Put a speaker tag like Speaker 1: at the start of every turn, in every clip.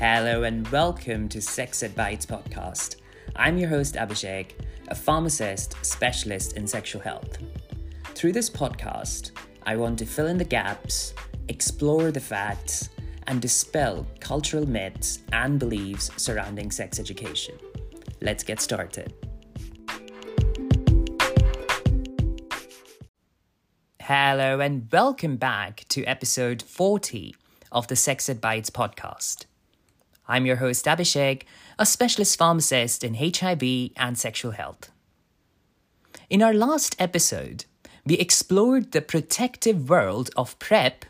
Speaker 1: Hello and welcome to Sex Ed Bites podcast. I'm your host Abhishek, a pharmacist specialist in sexual health. Through this podcast, I want to fill in the gaps, explore the facts, and dispel cultural myths and beliefs surrounding sex education. Let's get started. Hello, and welcome back to episode 40 of the Sex Ed Bites podcast. I'm your host, Abhishek, a specialist pharmacist in HIV and sexual health. In our last episode, we explored the protective world of PrEP,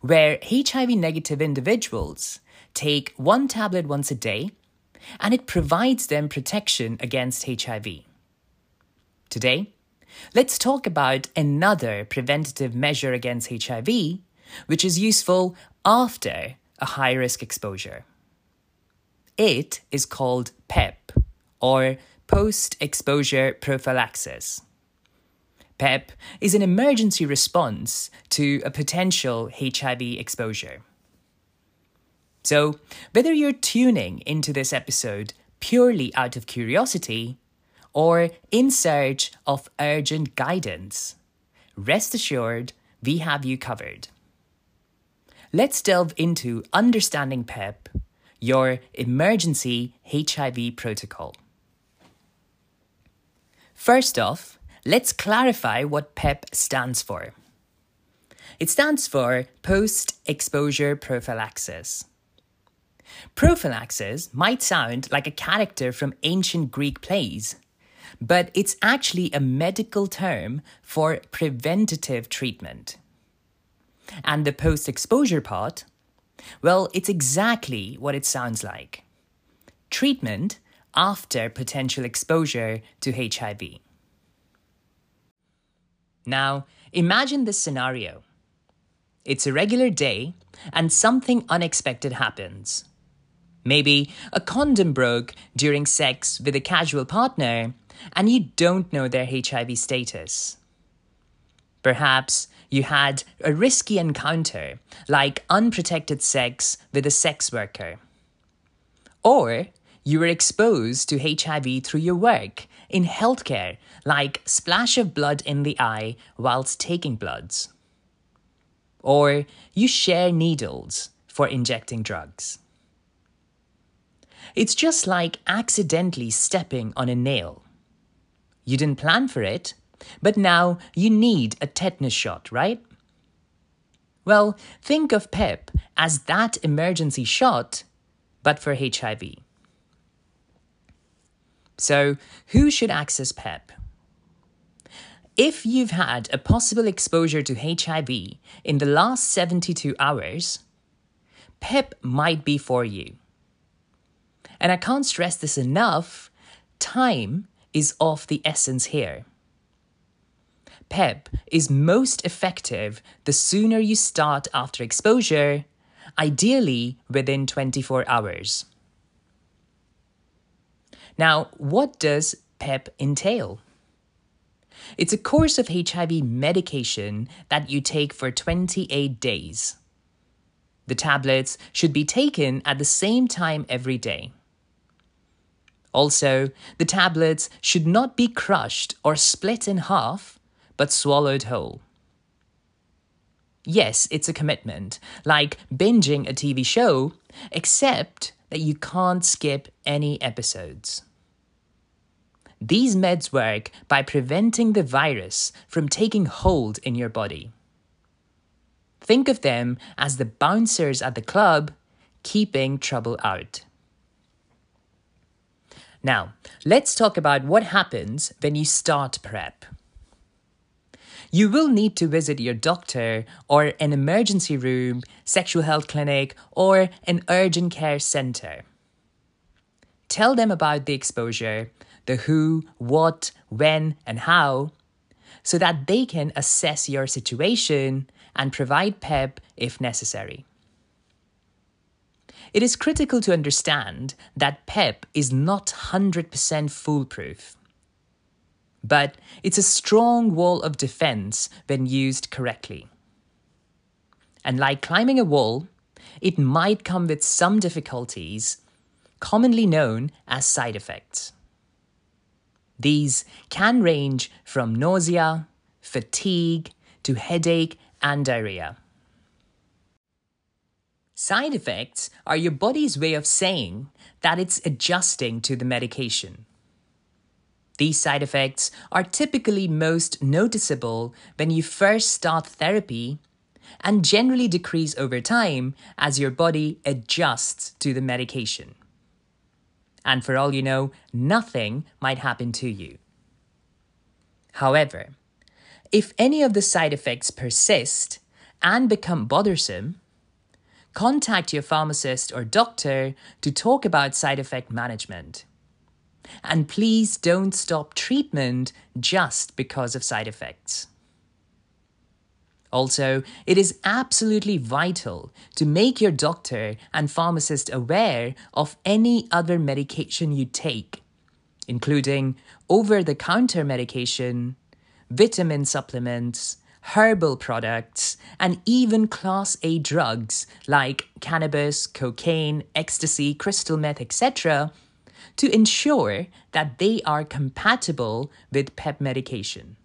Speaker 1: where HIV negative individuals take one tablet once a day and it provides them protection against HIV. Today, let's talk about another preventative measure against HIV, which is useful after a high risk exposure. It is called PEP, or post exposure prophylaxis. PEP is an emergency response to a potential HIV exposure. So, whether you're tuning into this episode purely out of curiosity or in search of urgent guidance, rest assured we have you covered. Let's delve into understanding PEP, your emergency HIV protocol. First off, let's clarify what PEP stands for. It stands for Post Exposure Prophylaxis. Prophylaxis might sound like a character from ancient Greek plays, but it's actually a medical term for preventative treatment. And the post exposure part, well, it's exactly what it sounds like treatment after potential exposure to HIV. Now, imagine this scenario. It's a regular day, and something unexpected happens. Maybe a condom broke during sex with a casual partner, and you don't know their HIV status. Perhaps you had a risky encounter, like unprotected sex with a sex worker. Or you were exposed to HIV through your work in healthcare, like splash of blood in the eye whilst taking bloods. Or you share needles for injecting drugs. It's just like accidentally stepping on a nail. You didn't plan for it, but now you need a tetanus shot, right? Well, think of PEP as that emergency shot, but for HIV. So, who should access PEP? If you've had a possible exposure to HIV in the last 72 hours, PEP might be for you. And I can't stress this enough time is of the essence here. PEP is most effective the sooner you start after exposure, ideally within 24 hours. Now, what does PEP entail? It's a course of HIV medication that you take for 28 days. The tablets should be taken at the same time every day. Also, the tablets should not be crushed or split in half, but swallowed whole. Yes, it's a commitment, like binging a TV show, except that you can't skip any episodes. These meds work by preventing the virus from taking hold in your body. Think of them as the bouncers at the club, keeping trouble out. Now, let's talk about what happens when you start PrEP. You will need to visit your doctor or an emergency room, sexual health clinic, or an urgent care center. Tell them about the exposure the who, what, when, and how, so that they can assess your situation and provide PEP if necessary. It is critical to understand that PEP is not 100% foolproof. But it's a strong wall of defense when used correctly. And like climbing a wall, it might come with some difficulties, commonly known as side effects. These can range from nausea, fatigue, to headache and diarrhea. Side effects are your body's way of saying that it's adjusting to the medication. These side effects are typically most noticeable when you first start therapy and generally decrease over time as your body adjusts to the medication. And for all you know, nothing might happen to you. However, if any of the side effects persist and become bothersome, contact your pharmacist or doctor to talk about side effect management. And please don't stop treatment just because of side effects. Also, it is absolutely vital to make your doctor and pharmacist aware of any other medication you take, including over the counter medication, vitamin supplements, herbal products, and even Class A drugs like cannabis, cocaine, ecstasy, crystal meth, etc., to ensure that they are compatible with PEP medication.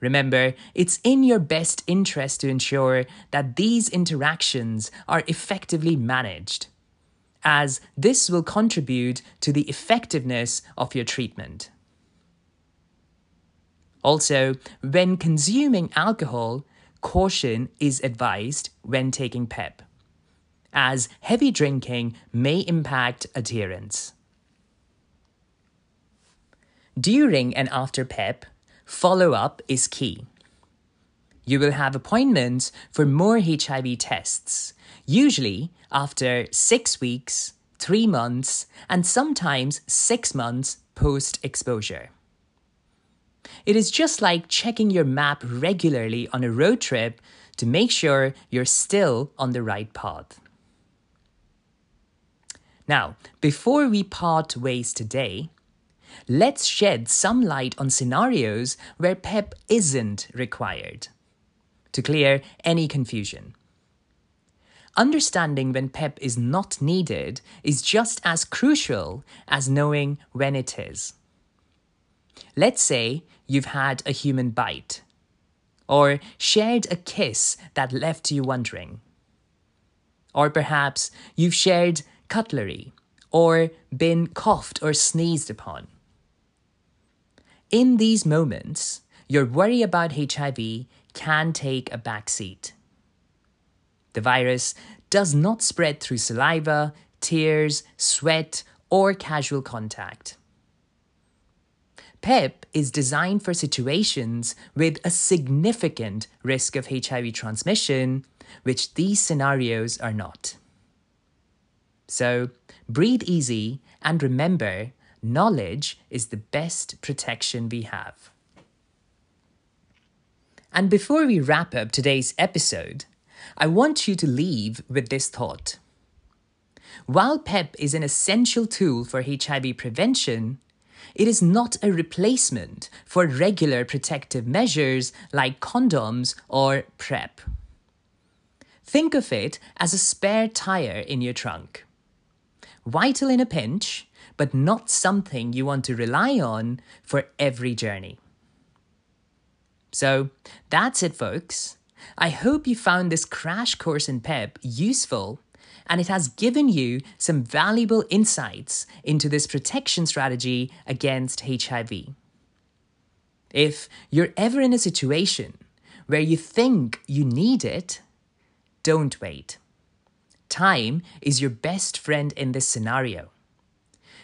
Speaker 1: Remember, it's in your best interest to ensure that these interactions are effectively managed, as this will contribute to the effectiveness of your treatment. Also, when consuming alcohol, caution is advised when taking PEP, as heavy drinking may impact adherence. During and after PEP, follow up is key. You will have appointments for more HIV tests, usually after six weeks, three months, and sometimes six months post exposure. It is just like checking your map regularly on a road trip to make sure you're still on the right path. Now, before we part ways today, let's shed some light on scenarios where PEP isn't required to clear any confusion. Understanding when PEP is not needed is just as crucial as knowing when it is. Let's say you've had a human bite, or shared a kiss that left you wondering. Or perhaps you've shared cutlery, or been coughed or sneezed upon. In these moments, your worry about HIV can take a backseat. The virus does not spread through saliva, tears, sweat, or casual contact. PEP is designed for situations with a significant risk of HIV transmission, which these scenarios are not. So, breathe easy and remember knowledge is the best protection we have. And before we wrap up today's episode, I want you to leave with this thought. While PEP is an essential tool for HIV prevention, it is not a replacement for regular protective measures like condoms or PrEP. Think of it as a spare tire in your trunk. Vital in a pinch, but not something you want to rely on for every journey. So that's it, folks. I hope you found this crash course in PEP useful and it has given you some valuable insights into this protection strategy against HIV. If you're ever in a situation where you think you need it, don't wait. Time is your best friend in this scenario.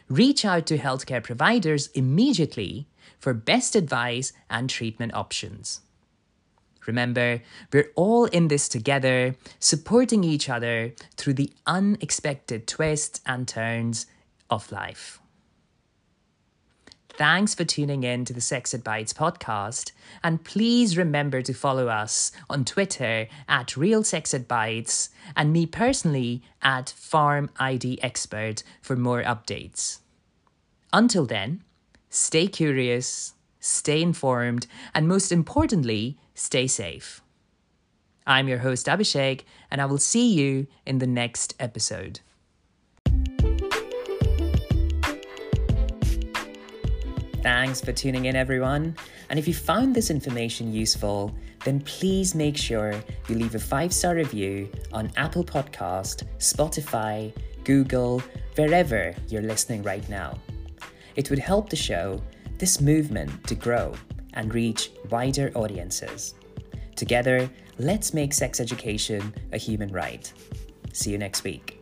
Speaker 1: Reach out to healthcare providers immediately for best advice and treatment options. Remember, we're all in this together, supporting each other through the unexpected twists and turns of life. Thanks for tuning in to the Sex Ed Bites podcast. And please remember to follow us on Twitter at Real Sex and me personally at Pharm ID Expert for more updates. Until then, stay curious, stay informed, and most importantly, stay safe. I'm your host, Abhishek, and I will see you in the next episode. Thanks for tuning in, everyone. And if you found this information useful, then please make sure you leave a five star review on Apple Podcast, Spotify, Google, wherever you're listening right now. It would help the show, this movement, to grow and reach wider audiences. Together, let's make sex education a human right. See you next week.